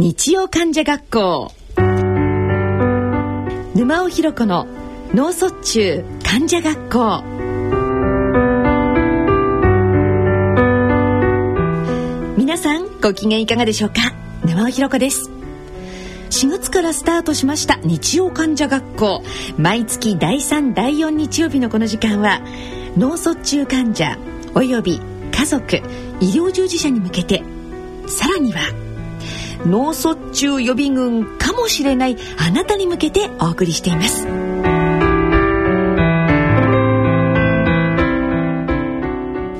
日曜患者学校。沼尾ひろ子の脳卒中患者学校。皆さんご機嫌いかがでしょうか？沼尾ひろ子です。4月からスタートしました日曜患者学校。毎月第3第4日曜日のこの時間は脳卒中患者および家族医療従事者に向けてさらには脳卒中予備軍かもしれないあなたに向けてお送りしています。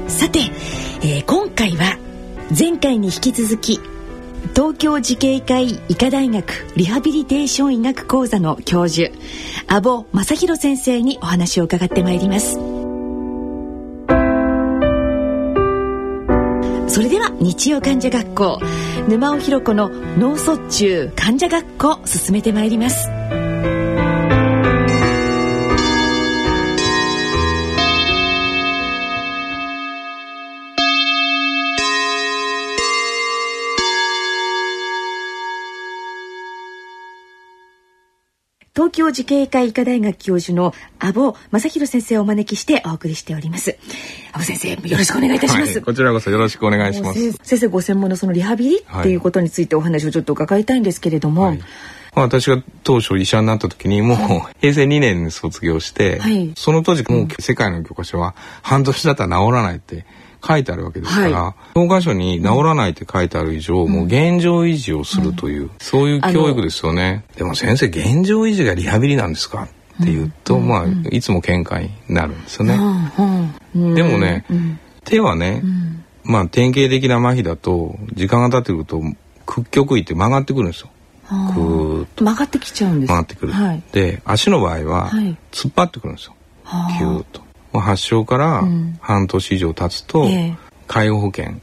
さて、えー、今回は前回に引き続き東京慈恵会医科大学リハビリテーション医学講座の教授阿保正弘先生にお話を伺ってまいります。それでは日曜患者学校沼尾ひ子の脳卒中患者学校進めてまいります。東京慈恵会医科大学教授の阿保正弘先生をお招きしてお送りしております。阿保先生よろしくお願いいたします、はい、こちらこそよろしくお願いします。先生ご専門のそのリハビリっていうことについてお話をちょっと伺いたいんですけれども、はい。まあ、私が当初医者になった時にもう平成2年に卒業して、はい、その当時もう世界の教科書は半年だったら治らないって書いてあるわけですから、はい、教科書に治らないって書いてある以上、うん、もう現状維持をするという、うん、そういう教育ですよね。でも先生現状維持がリハビリなんですかっていうと、うん、まあいつも喧嘩になるんですよね。でもね、手はね、まあ典型的な麻痺だと時間が経ってくると屈曲位って曲がってくるんですよ。曲がってきちゃうんです。曲がってくる、はい、で足の場合は突っ張ってくるんですよ、キュー発症から半年以上経つと、介護保険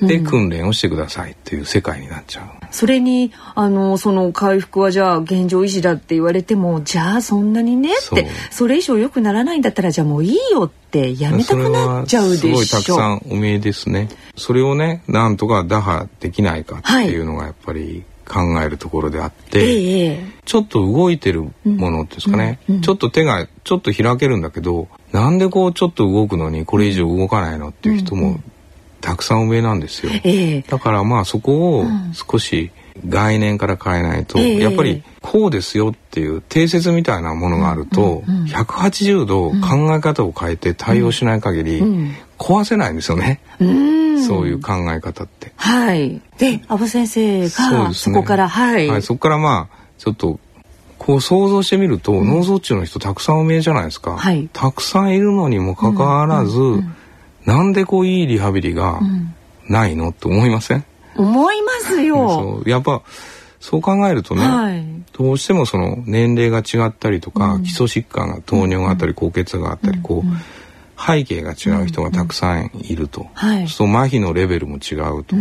で訓練をしてくださいっていう世界になっちゃう。それにあのその回復はじゃあ現状維持だって言われてもじゃあそんなにねってそれ以上良くならないんだったらじゃあもういいよってやめたくなっちゃうでしょ。すごいたくさんお見えですね。それをねなんとか打破できないかっていうのがやっぱり考えるところであって、えー、ちょっと動いてるものですかね、ちょっと手がちょっと開けるんだけどなんでこうちょっと動くのにこれ以上動かないのっていう人もたくさん上なんですよ、えー、だからまあそこを少し概念から変えないと、やっぱりこうですよっていう定説みたいなものがあると、うんうん、180度考え方を変えて対応しない限り、壊せないんですよね、うん、そういう考え方って。はい、で阿部先生がそ,、こから、はい、はい、そこからまあちょっとこう想像してみると、うん、脳卒中の人たくさんお見えじゃないですか、はい、たくさんいるのにもかかわらず、うんうんうん、なんでこういいリハビリがないのって思いません？思いますよ。やっぱそう考えるとね、はい、どうしてもその年齢が違ったりとか、うん、基礎疾患が糖尿があったり、高血圧があったり、こう背景が違う人がたくさんいると、はい、そう麻痺のレベルも違うと。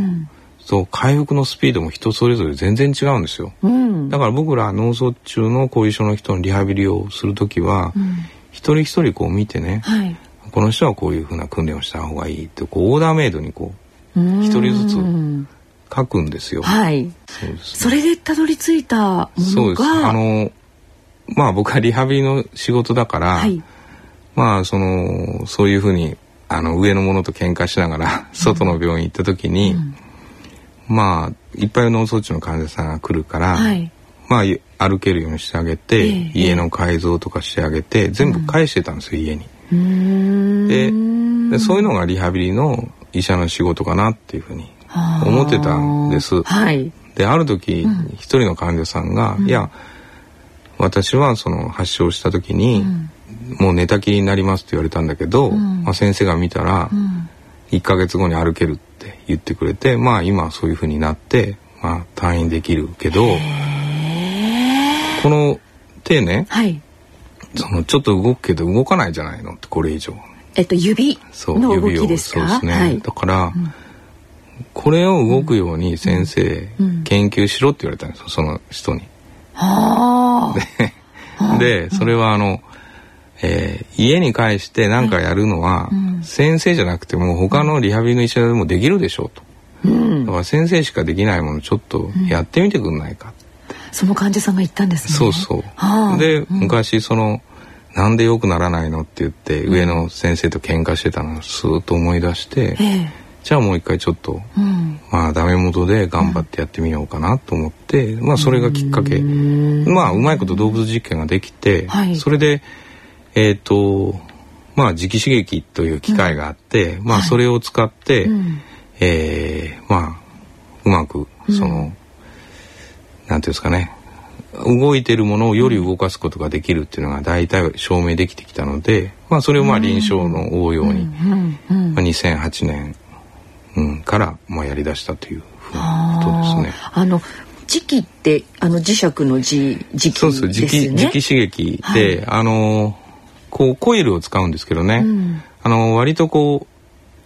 そう回復のスピードも人それぞれ全然違うんですよ、うん、だから僕ら脳卒中の後遺症の人のリハビリをする時は、うん、一人一人こう見てね、はい、この人はこういうふうな訓練をした方がいいってこうオーダーメイドにこう一人ずつ書くんですよ。はい。そうです、ね、それでたどり着いたものがそうです。あのまあ僕はリハビリの仕事だから、はい、まあそのそういうふうにあの上の者と喧嘩しながら外の病院行った時に、うん。まあいっぱい脳卒中の患者さんが来るから、はい、まあ歩けるようにしてあげて、えー、家の改造とかしてあげて全部返してたんですよ、うん、家に。でそういうのがリハビリの医者の仕事かなっていうふうに思ってたんです。はい、である時一、うん、人の患者さんが、うん、いや私はその発症した時に、もう寝たきりになりますって言われたんだけど、まあ、先生が見たら、1ヶ月後に歩けるって言ってくれてまあ今そういうふうになって、まあ、退院できるけどこの手ね、はい、そのちょっと動くけど動かないじゃないのってこれ以上。えっと指の動きですか？そうですね、はい、だから、うん、これを動くように先生、うん、研究しろって言われたんですよその人に。ででそれはあのえー、家に帰して何かやるのは、先生じゃなくても他のリハビリの医者でもできるでしょうと。うん、だから先生しかできないものちょっとやってみてくんないか、うん、その患者さんが言ったんですね。そうそう、はあ、で、昔そのなんで良くならないのって言って上の先生と喧嘩してたのをスーッと思い出して、ええ、じゃあもう一回ちょっと、うん、まあダメ元で頑張ってやってみようかなと思って、まあそれがきっかけ。まあうまいこと動物実験ができて、はい、それでえっ、ー、とまあ磁気刺激という機械があって、うん、まあそれを使って、はい、えー、まあうまくその、うん、なんていうんですかね。動いてるものをより動かすことができるっていうのが大体証明できてきたので、まあ、それをまあ臨床の応用に、まあ、2008年、うん、からまあやりだしたというふうなことですね。あの磁気ってあの磁石の磁磁気、ね、そうそう磁気磁気刺激で、はい、あのこうコイルを使うんですけどね、うん、あの割とこ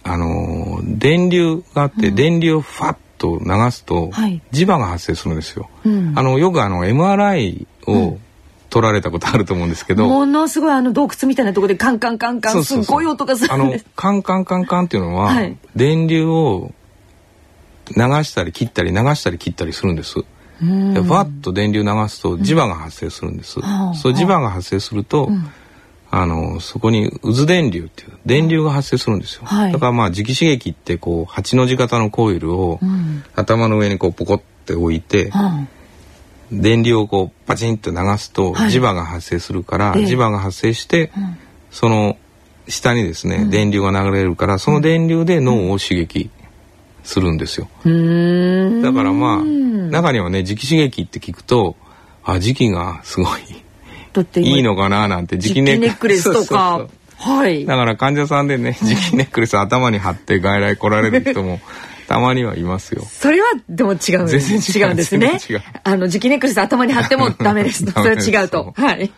うあの電流があって、うん、電流をファッと流すと、磁場が発生するんですよ。うん、あのよくあの MRI を、取られたことあると思うんですけどものすごいあの洞窟みたいなところでカンカンカンカンすごい音がするあのカンカンカンカンっていうのは、はい、電流を流したり切ったり流したり切ったりするんです。でファッと電流流すと磁場が発生するんです。うん、そう磁場が発生すると、うん、あのそこに渦電流っていう電流が発生するんですよ、はい、だからまあ磁気刺激ってこう8の字型のコイルを頭の上にこうポコって置いて、うん、電流をこうパチンと流すと磁場が発生するから、はい、磁場が発生して、その下にですね、電流が流れるからその電流で脳を刺激するんですよ、だからまあ中にはね磁気刺激って聞くとあ磁気がすごいトっていいのかななんて磁気ネックレスとかはい。だから患者さんでね、磁気ネックレス頭に貼って外来来られる人も たまにはいますよ。それはでも違う。全然違うんですね。あの磁気ネックレス頭に貼っても ダメです。それは違うと。はい。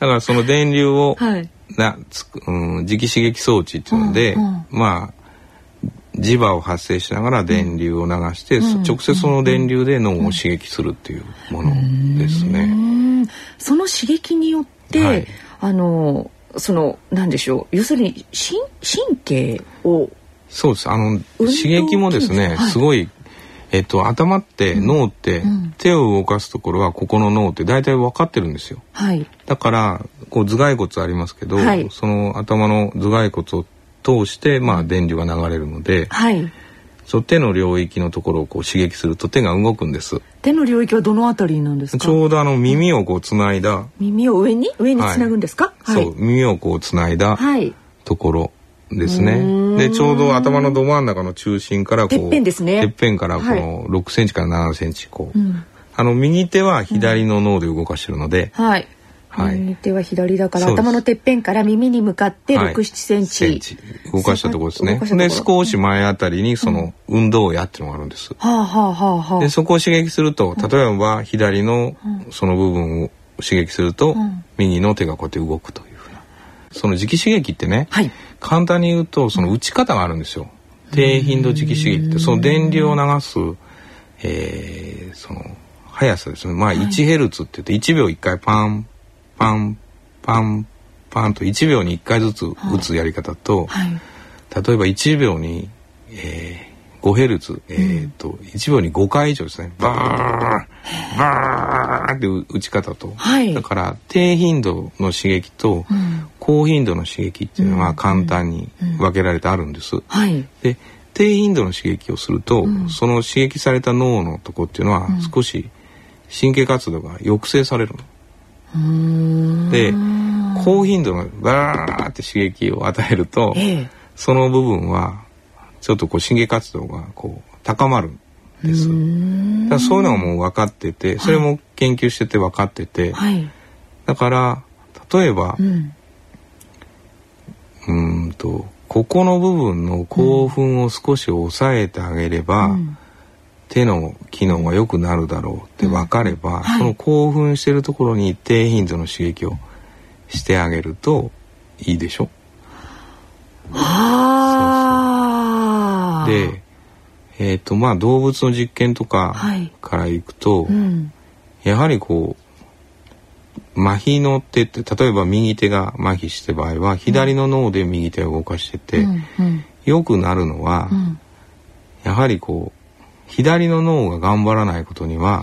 だからその電流を、はい、なつうん、磁気刺激装置っていうので、うんうん、まあ磁場を発生しながら電流を流して、うん、直接その電流で脳を刺激するっていうものですね。その刺激によって、はい、あのそのなんでしょう要するに神神経をそうです。あの刺激もですね、はい、すごいえっと、頭って脳って、うん、手を動かすところはここの脳って大体分かってるんですよ。はい、だからこう頭蓋骨ありますけど、はい、その頭の頭蓋骨を通して、まあ、電流が流れるので、はい、そう手の領域のところをこう刺激すると手が動くんです。手の領域はどのあたりなんですちょうどあの耳をこうつないだ。耳を上に？上につなぐんですか？はい、そう耳をこうつないだところですね。でちょうど頭のど真ん中の中心からこうてっぺんですね。てっぺんからこの6センチから7センチこう、うん、あの右手は左の脳で動かしてるので、うん、はい。はい、右手は左だから頭のてっぺんから耳に向かって6、7センチ。動かしたところですね。で少し前あたりにその運動やっていうのがあるんです。はあはあはあ、でそこを刺激すると例えば左のその部分を刺激すると、右の手がこうやって動くというふうな。その磁気刺激ってね、はい、簡単に言うとその打ち方があるんですよ。低頻度磁気刺激って。その電流を流す、えー、その速さですね。まあ1ヘルツって言って1秒1回パンパンパンパンと1秒に1回ずつ打つやり方と、はい、例えば1秒に、えー、5ヘルツ、えーと、と1秒に5回以上ですね。バーンバーンって打ち方と、はい、だから低頻度の刺激と、高頻度の刺激っていうのは簡単に分けられてあるんです。はい、で低頻度の刺激をすると、うん、その刺激された脳のとこっていうのは少し神経活動が抑制されるの。で高頻度のバーって刺激を与えると、ええ、その部分はちょっとこう神経活動がこう高まるんです。だそういうのがもう分かっててそれも研究してて分かってて、はい、だから例えば、うん、うんとここの部分の興奮を少し抑えてあげれば、うん手の機能が良くなるだろうって分かれば、うんはい、その興奮してるところに低頻度の刺激をしてあげるといいでしょ？あでえっ、ー、とまあ動物の実験とかからいくと、はいうん、やはりこう麻痺の手って例えば右手が麻痺して場合は左の脳で右手を動かしてて、うんうん、よくなるのは、やはりこう左の脳が頑張らないことには、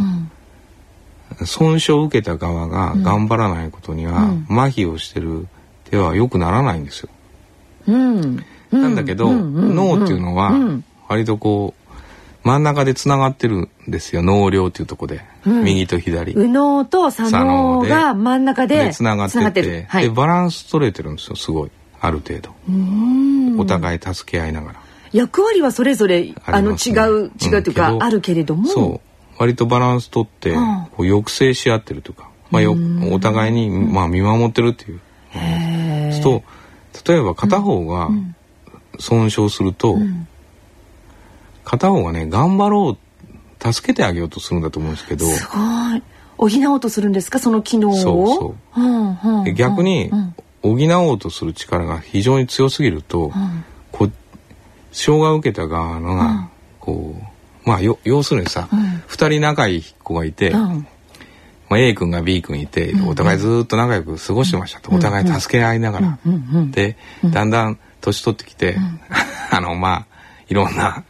うん、損傷を受けた側が頑張らないことには、うん、麻痺をしてる手は良くならないんですよ。うん、なんだけど、脳っていうのは割とこう真ん中でつながってるんですよ。脳梁っていうとこで、右と左。右脳と左脳が真ん中でつながってて、はい、でバランス取れてるんですよ。すごい。ある程度。お互い助け合いながら役割はそれぞれあの違う違うというか、あるけれども。そう。割とバランス取ってこう抑制し合ってるとか、まあ、よお互いに、まあ、見守ってるっていう。と例えば片方が損傷すると、片方がね頑張ろう助けてあげようとするんだと思うんですけどすごい。補おうとするんですか？その機能を？そうそう、うんうん、逆に補おうとする力が非常に強すぎると、うん、こ障害を受けた側のが、こうまあ要するにさ、うん、2人仲いい子がいて、まあ、A 君が B 君いて、お互いずっと仲良く過ごしてましたと、お互い助け合いながら、でだんだん年取ってきて、あのまあいろんな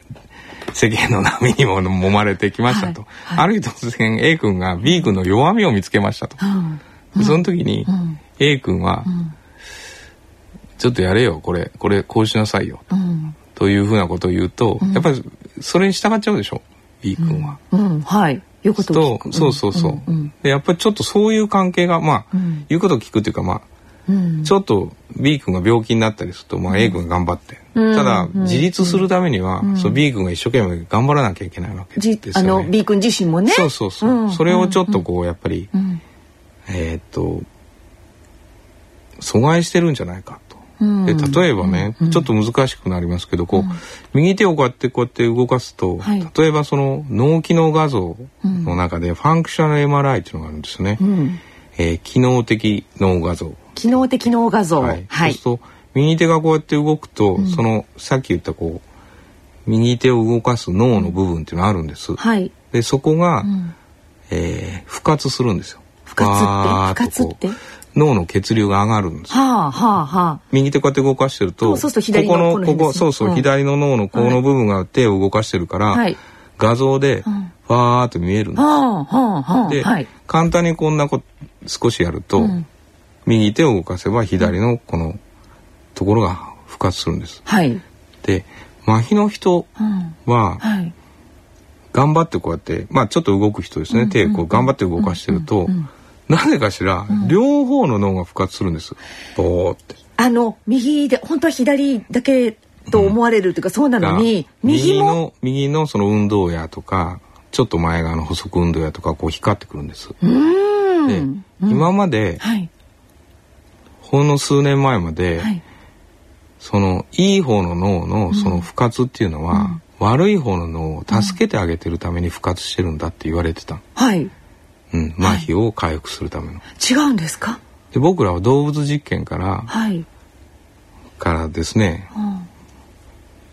世間の波にも揉まれてきましたと、ある日突然 A 君が B 君の弱みを見つけましたと、うん、その時に A 君は、ちょっとやれよこれこれこうしなさいよ、というふうなことを言うと、やっぱりそれに従っちゃうでしょ？B 君は。はい。言うこととそうそうそう、でやっぱりちょっとそういう関係がまあ、言うことを聞くというかまあちょっと B 君が病気になったりすると、まあ、A 君が頑張って、うん、ただ、自立するためには、うん、そう B 君が一生懸命頑張らなきゃいけないわけですよ、ね、あの B 君自身もね。そうそうそう、それをちょっとこうやっぱり、えー、っと阻害してるんじゃないか。と。で例えばね、ちょっと難しくなりますけどこう、右手をこうやってこうやって動かすと、はい、例えばその脳機能画像の中でファンクショナル MRI っていうのがあるんですね。うん。えー、機能的脳画像。機能的脳画像。はい、はい、そうすると右手がこうやって動くと、うん、そのさっき言ったこう右手を動かす脳の部分っていうのがあるんです、はい、でそこが、うん、えー、復活するんですよ。復活って？脳の血流が上がるんです。はあはあはあ。右手こうやって動かしてると、そうそうここのここそうそう、うん、左の脳のこの部分が手を動かしてるから、はい、画像でわーっと見えるんです。はあで、はい、簡単にこんなこ少しやると、うん、右手を動かせば左のこのところが復活するんです。はい、で麻痺の人は、はい、頑張ってこうやってまあちょっと動く人ですね、手こう頑張って動かしてると、なぜかしら、両方の脳が復活するんです。ボーって。あの右で本当は左だけと思われるというか、そうなのに右の右のその運動やとかちょっと前側の補足運動やとかこう光ってくるんです。で今まで、はい、ほんの数年前まで、はい、そのいい方の脳のその復活っていうのは、うん、悪い方の脳を助けてあげてるために復活してるんだって言われてた。はい。うん、麻痺を回復するための。違うんですか？で僕らは動物実験から、はい、からですね、うん、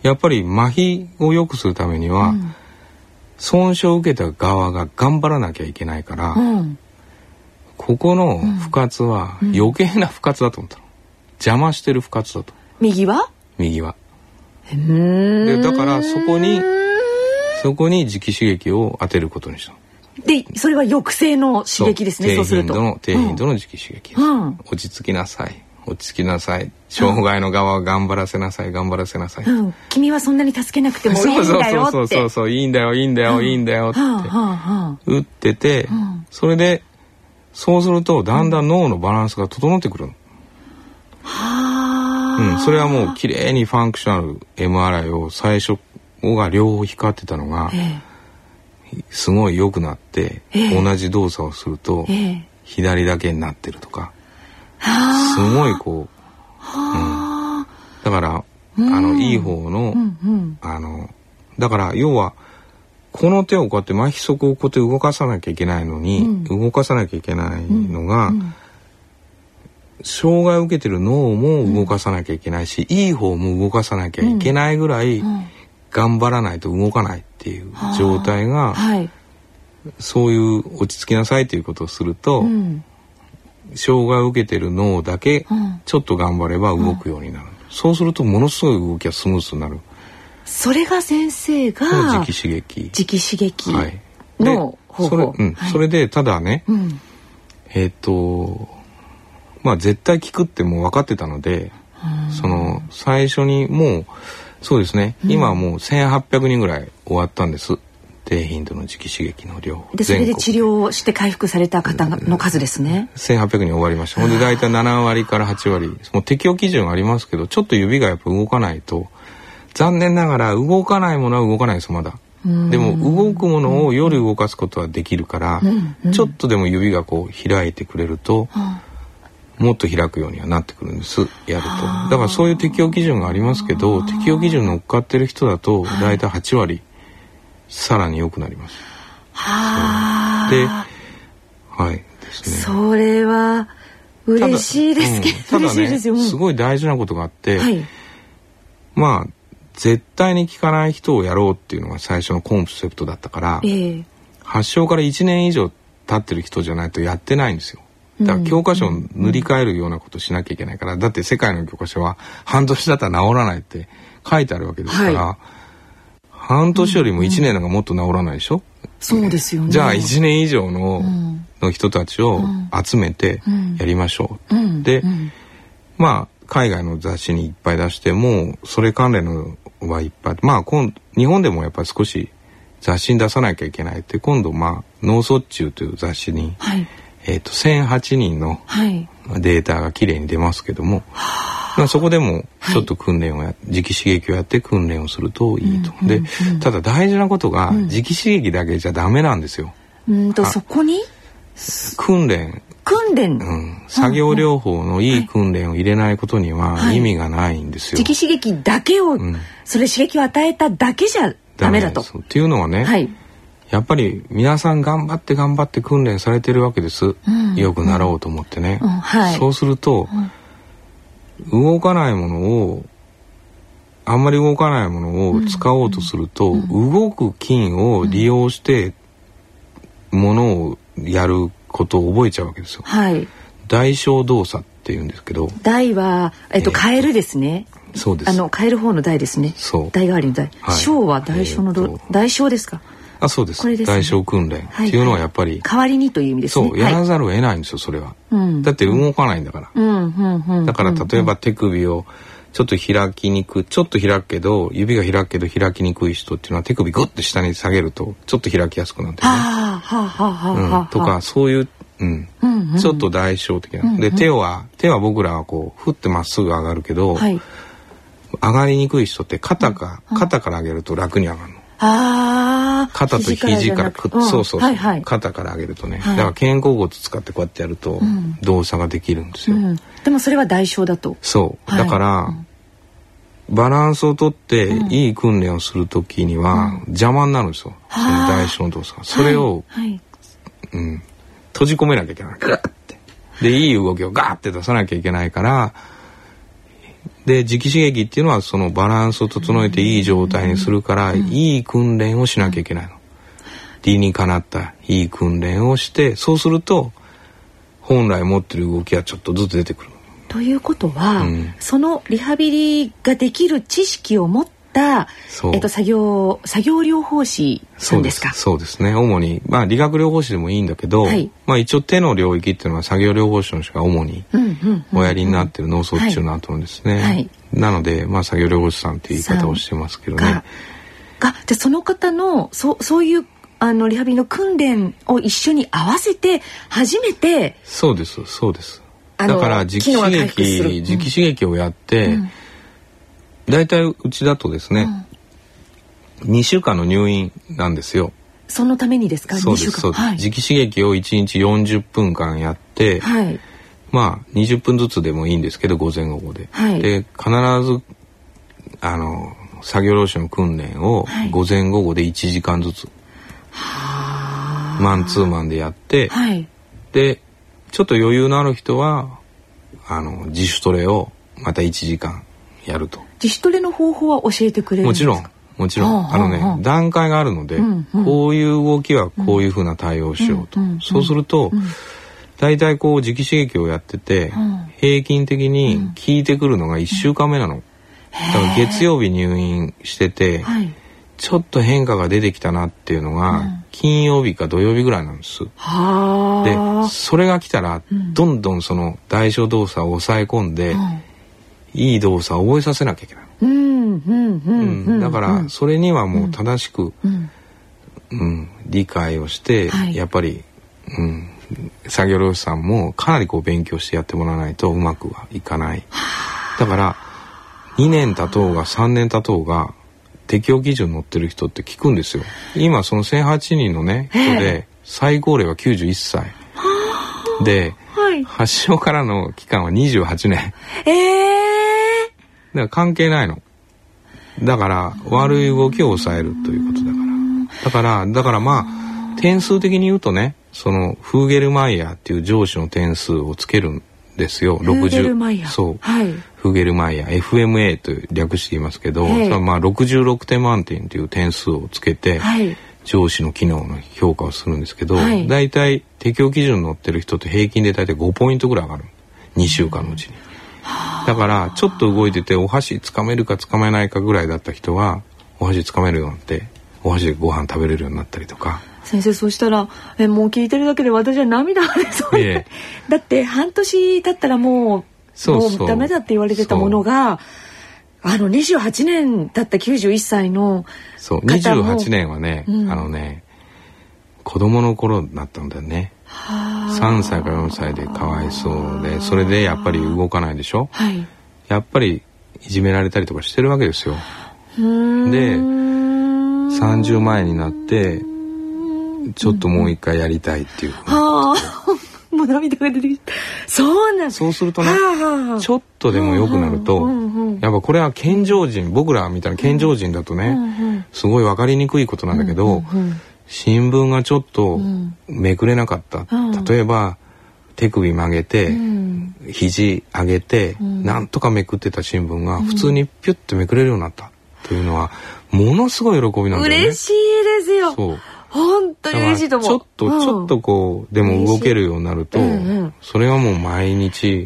やっぱり麻痺を良くするためには、うん、損傷を受けた側が頑張らなきゃいけないから、うん、ここの不活は余計な不活だと思ったの、邪魔してる不活だと。右は？右は。でだからそこにそこに磁気刺激を当てることにしたでそれは抑制の刺激ですねそうすると。低頻度の磁気刺激、うん、落ち着きなさい。落ち着きなさい。障害の側は頑張らせなさい頑張らせなさい、うん、君はそんなに助けなくてもいいんだよそうそうそうそう。いいんだよいいんだよ、うん、いいんだよって。打ってて、うん、それでそうするとだんだん脳のバランスが整ってくるの。うん、それはもう綺麗にファンクショナル MRI を最初が両方光ってたのが、ええ、すごい良くなって、え、同じ動作をすると、左だけになってるとか。すごいこう、うん、だからあのいい方の、あのだから要はこの手をこうやって麻痺側をこうやって動かさなきゃいけないのに、うん、動かさなきゃいけないのが、うん、障害を受けてる脳も動かさなきゃいけないし、いい方も動かさなきゃいけないぐらい頑張らないと動かないっていう状態が、はい、そういう落ち着きなさいということをすると、障害を受けてる脳だけちょっと頑張れば動くようになる、うん、そうするとものすごい動きがスムースになる。それが先生が直刺激。直刺激の方法、はい、それ,、うん。それでただね、うん、えっ、ー、とまあ絶対効くってもう分かってたので、その最初にもうそうですね、うん、今はもう1800人ぐらい終わったんです。低頻度の磁気刺激の量。でそれで治療をして回復された方の数ですね。1800人終わりました。ほんで大体7割から8割。もう適用基準ありますけどちょっと指がやっぱ動かないと残念ながら動かないものは動かないですまだ。でも動くものを夜動かすことはできるから、ちょっとでも指がこう開いてくれると、もっと開くようにはなってくるんですやると。だからそういう適用基準がありますけど適用基準乗っかってる人だと大体8割さらに良くなります。ではいですね。それは嬉しいですけど、うん、ただねすごい大事なことがあって、はい、まあ絶対に効かない人をやろうっていうのが最初のコンセプトだったから、えー、発症から1年以上経ってる人じゃないとやってないんですよ。だから教科書を塗り替えるようなことしなきゃいけないから、だって世界の教科書は半年だったら治らないって書いてあるわけですから、はい、半年よりも1年なんかもっと治らないでしょ、うんそうですよね。じゃあ1年以上の,、の人たちを集めてやりましょう。うん、で、まあ海外の雑誌にいっぱい出してもそれ関連のはいっぱいまあ今日本でもやっぱり少し雑誌に出さなきゃいけないって今度まあ脳卒中という雑誌に、はい、えっ、ー、と1008人のデータがきれいに出ますけども、はい、まあ、そこでもちょっと訓練をや、はい、磁気刺激をやって訓練をするといいと。うんうんうん、でただ大事なことが、磁気刺激だけじゃダメなんですよ。うんとそこに？訓練。訓練、うん、作業療法のいい訓練を入れないことには意味がないんですよ。磁気刺激だけを、うん、それ刺激を与えただけじゃダメだと。っていうのはね、はい、やっぱり皆さん頑張って頑張って訓練されてるわけです。うん、よくなろうと思ってね。うんはい、そうすると、動かないものをあんまり動かないものを使おうとすると、動く筋を利用してものをやることを覚えちゃうわけですよ。はい。代償動作って言うんですけど。代はえっと、カエルですね。そうです。あのカエル方の代ですね。そう。代替わりの代。はい、小は代償の、えー、代償ですか？あそうです。ですね、代償訓練。っていうのはやっぱり、代わりにという意味ですね。そうやらざるを得ないんですよそれは、だって動かないんだから。だから例えば手首をちょっと開きにくちょっと開くけど指が開くけど開きにくい人っていうのは手首グッて下に下げるとちょっと開きやすくなってね。とかそういううん、ちょっと代償的な。で手は手は僕らはこうふってまっすぐ上がるけど、はい、上がりにくい人って肩か、肩から上げると楽に上がるの。あ肩と肘からくっ、うん、そうそうはいはい、肩から上げるとね、はい、だから肩甲骨使ってこうやってやると動作ができるんですよ、うん、でもそれは代償だと。そう。だから、はい、バランスをとっていい訓練をする時には邪魔になるんですよ、その代償の動作それを、うん、閉じ込めなきゃいけない。ガッて。でいい動きをガーって出さなきゃいけないからで磁気刺激っていうのはそのバランスを整えていい状態にするから、いい訓練をしなきゃいけないの。理にかなったいい訓練をしてそうすると本来持ってる動きはちょっとずつ出てくる。ということは、うん、そのリハビリができる知識を持っえっと作業作業療法士なんですか？そうです。ね。主にまあ理学療法士でもいいんだけど、はい、まあ一応手の領域っていうのは作業療法士の人が主におやりになってる脳卒中の後のですね、はい、なのでまあ作業療法士さんっていう言い方をしてますけどね。が。でその方のそそういうあのリハビリの訓練を一緒に合わせて初めてそうですそうですだから磁気刺激磁気刺激をやって、うん大体うちだとですね、うん、2週間の入院なんですよ。そのためにですか？そうですそうです、はい、磁気刺激を1日40分間やって、はい、まあ20分ずつでもいいんですけど午前午後で。はい、で必ずあの作業労使の訓練を午前午後で1時間ずつ、はい、マンツーマンでやって、はい、でちょっと余裕のある人はあの自主トレをまた1時間やると。自主トレの方法は教えてくれるもちろんもちろん。あのね段階があるので、うんうん、こういう動きはこういうふうな対応をしようと、うんうん、そうすると、大体こう磁気刺激をやってて、平均的に効いてくるのが1週間目なの。だから月曜日入院してて、はい、ちょっと変化が出てきたなっていうのが、うん、金曜日か土曜日ぐらいなんです。でそれが来たら、どんどんその代償動作を抑え込んで、うん、いい動作を覚えさせなきゃいけない。だからそれにはもう正しく、うん、理解をして、はい、やっぱり、うん、作業漁師さんもかなりこう勉強してやってもらわないとうまくはいかない。だから2年経とうが3年経とうが適用基準乗ってる人って聞くんですよ。今その1,008人のね人で最高齢は91歳。で、はい、発症からの期間は28年。ええー、だから関係ないの。だから悪い動きを抑えるということだから。だからだからまあ点数的に言うとねそのフーゲルマイヤーっていう上司の点数をつけるんですよ。フーゲルマイヤー。そう。はい。フーゲルマイヤー FMA と略して言いますけど、はまあ66点満点という点数をつけて、はい、上司の機能の評価をするんですけど、はい、大体適用基準に乗ってる人って平均で大体5ポイントぐらい上がる。2週間のうちに。だからちょっと動いててお箸つかめるかつかめないかぐらいだった人はお箸つかめるようになってお箸でご飯食べれるようになったりとか。先生そうしたらえもう聞いてるだけで私は涙が出そうで、だって半年経ったらもうそうもうダメだって言われてたものがあの28年経った91歳のそう28年はね、うん、あのね子供の頃だったんだよね。3歳か4歳でかわいそうでそれでやっぱり動かないでしょ、はい、やっぱりいじめられたりとかしてるわけですよ。で30前になってちょっともう一回やりたいっていう。はあ。もう涙が出てきた。そうなんそうするとね、はあ、ちょっとでも良くなると、やっぱこれは健常人、僕らみたいな健常人だとね、すごい分かりにくいことなんだけど、新聞がちょっとめくれなかった。例えば、手首曲げて、肘上げて、なんとかめくってた新聞が普通にピュッてめくれるようになった。というのはものすごい喜びなんだよね。嬉しいですよ。本当に嬉しいと思う。ちょっと、ちょっとこう、でも動けるようになると、それはもう毎日、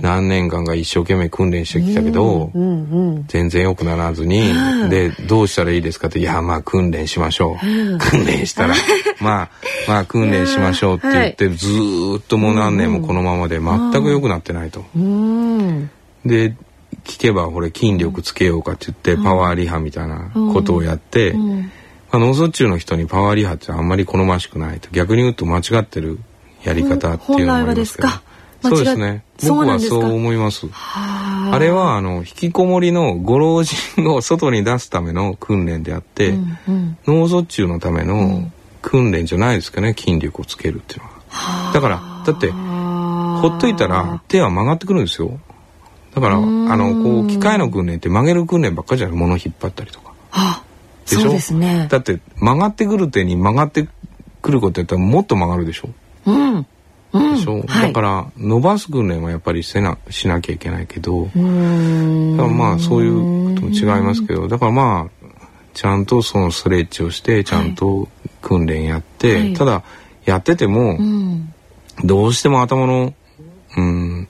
何年間か一生懸命訓練してきたけど、全然良くならずに、で、どうしたらいいですかって、いや、まあ訓練しましょう。訓練したら、まあ、まあ訓練しましょうって言って、ずっともう何年もこのままで全く良くなってないと。で、聞けば、これ筋力つけようかって言って、パワーリハみたいなことをやって、まあ、脳卒中の人にパワーリハってあんまり好ましくないと逆に言うと間違ってるやり方っていうのもありますけど、そうですね。僕はそう思います。あれはあ。の引きこもりのご老人を外に出すための訓練であって、うんうん、脳卒中のための訓練じゃないですかね筋力をつけるっていうのは。だからだってほっといたら手は曲がってくるんですよ。だからあのこう機械の訓練って曲げる訓練ばっかりじゃない？物引っ張ったりとか。でしょ？そうですね。だって曲がってくる手に曲がってくることやったらもっと曲がるでしょ？うん。でしょ、はい、だから伸ばす訓練はやっぱりせなしなきゃいけないけどまあそういうことも違いますけどだからまあちゃんとそのストレッチをしてちゃんと訓練やって、はい、ただやってても、どうしても頭のうん。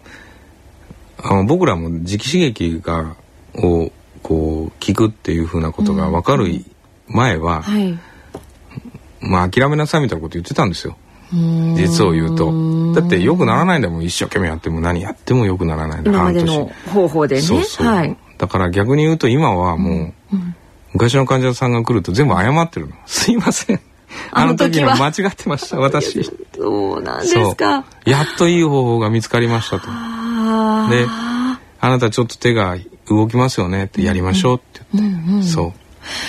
あの僕らも磁気刺激がをこう聞くっていうふうなことが分かる前は、はい、まあ諦めなさいみたいなこと言ってたんですよ。実を言うと。だってよくならないんだもん一生懸命やっても何やってもよくならないんだ今までの方法でね。そうそう、はい、だから逆に言うと今はもう、うん、昔の患者さんが来ると全部謝ってるの。すいません。あの時は。間違ってました私。そうなんですか。やっといい方法が見つかりましたと。であなたちょっと手が動きますよねってやりましょうって言って、うんうん、そう。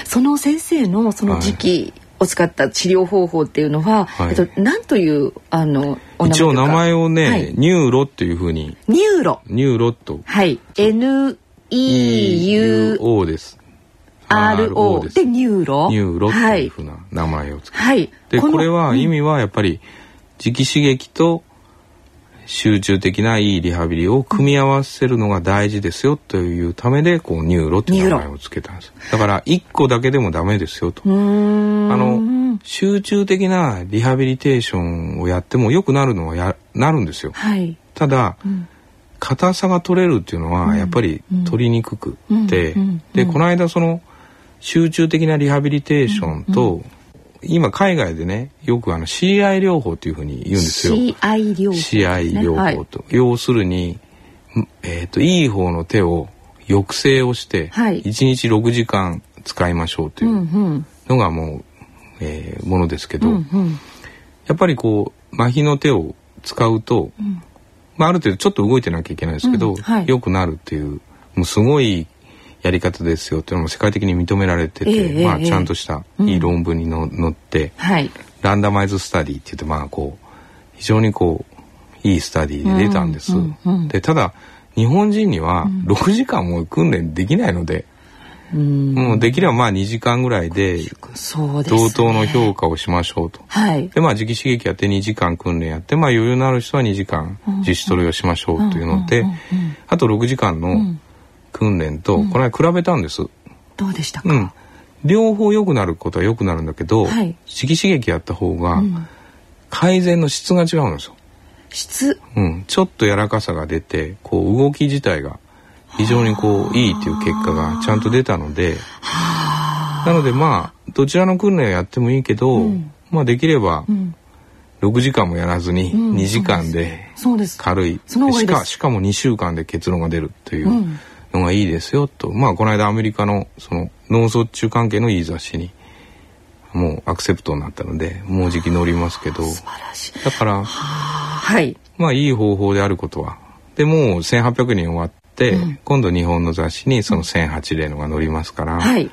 その先生のその磁気を使った治療方法っていうのは、はい、えっと何というあの一応名前をね、はい、ニューロっていうふうに。ニューロ。ニューロと。はい。N E U O です。R O でニューロ。ニューロっていうふうな名前をつけて、はい、でこれは意味はやっぱり磁気刺激と集中的ないいリハビリを組み合わせるのが大事ですよというためでこうニューロっていう名前を付けたんです。だから1個だけでもダメですよと。あの集中的なリハビリテーションをやっても良くなるのはやなるんですよ、はい、ただ、うん、硬さが取れるっていうのはやっぱり取りにくくて、でこの間その集中的なリハビリテーションと、今海外でねよくあの CI 療法というふうに言うんですよ。CI 療法、CI 療法と、はい、要するに、えーと、いい方の手を抑制をして、はい、1日6時間使いましょうというのがもう、えー、ものですけど、うんうん、やっぱりこう麻痺の手を使うと、うん、まあ、ある程度ちょっと動いてなきゃいけないですけど、うん。はい、良くなるっていうもうすごいやり方ですよっていうのも世界的に認められてて、えー、まあ、ちゃんとしたいい論文にの、載って、はい、ランダマイズスタディって言ってまあこう非常にこういいスタディで出たんです。でただ日本人には6時間も訓練できないので、うん、もうできればまあ2時間ぐらいで同等の評価をしましょうと。はい、でまあ直刺激やって2時間訓練やってまあ余裕のある人は2時間実施トレをしましょうというので、あと6時間の訓練とこれは比べたんです。どうでしたか、うん、両方良くなることは良くなるんだけど、はい、直刺激やった方が改善の質が違うんですよ。質、うん、ちょっと柔らかさが出てこう動き自体が非常にこういいっていう結果がちゃんと出たのでなのでまあどちらの訓練をやってもいいけど、うん、まあできれば6時間もやらずに2時間で軽い、うん、しかしかも2週間で結論が出るというのがいいですよと、まあこの間アメリカのその脳卒中関係のいい雑誌にもうアクセプトになったのでもうじき乗りますけど。だからはい。まあいい方法であることは。でもう1800人終わって、うん、今度日本の雑誌にその1008例のが載りますから、はい、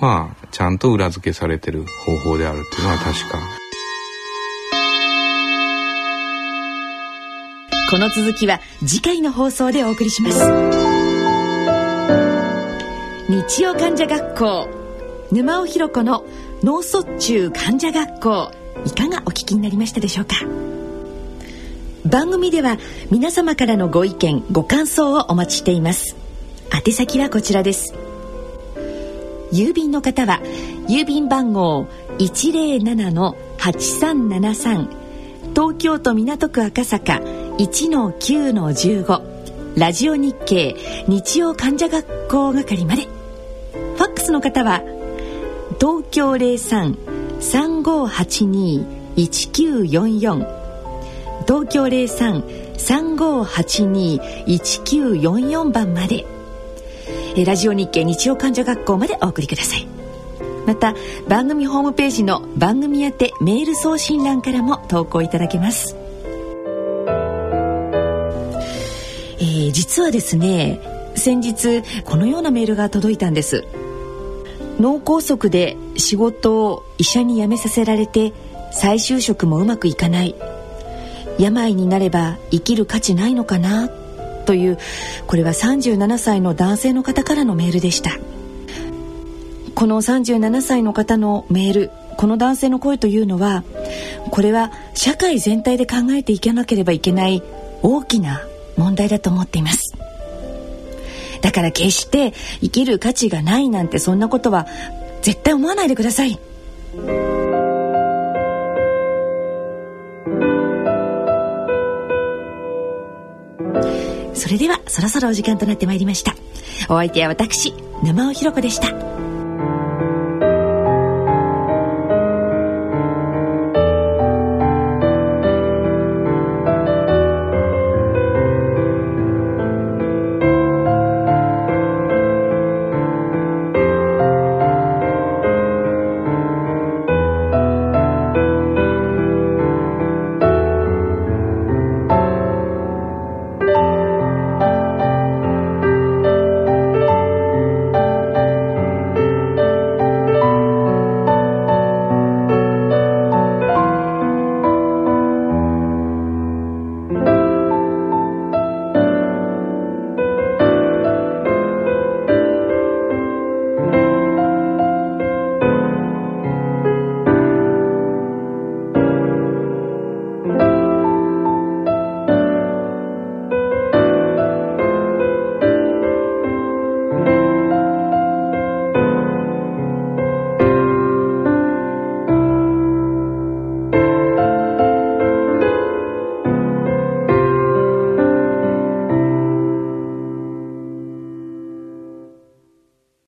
まあちゃんと裏付けされてる方法であるっていうのは確か。この続きは次回の放送でお送りします日曜患者学校。沼尾ひろ子の脳卒中患者学校。いかがお聞きになりましたでしょうか？番組では皆様からのご意見ご感想をお待ちしています。宛先はこちらです。郵便の方は郵便番号107-8373東京都港区赤坂1-9-15ラジオ日経日曜患者学校係まで。ファックスの方は東京03-3582-1944東京03-3582-1944番まで。ラジオ日経日曜患者学校までお送りください。また番組ホームページの番組宛てメール送信欄からも投稿いただけます。えー、実はですね先日このようなメールが届いたんです。脳梗塞で仕事を医者に辞めさせられて再就職もうまくいかない。病になれば生きる価値ないのかなというこれは37歳の男性の方からのメールでした。この37歳の方のメールこの男性の声というのはこれは社会全体で考えていかなければいけない大きな問題だと思っています。だから決して生きる価値がないなんてそんなことは絶対思わないでください。それではそろそろお時間となってまいりました。お相手は私沼尾ひろ子でした。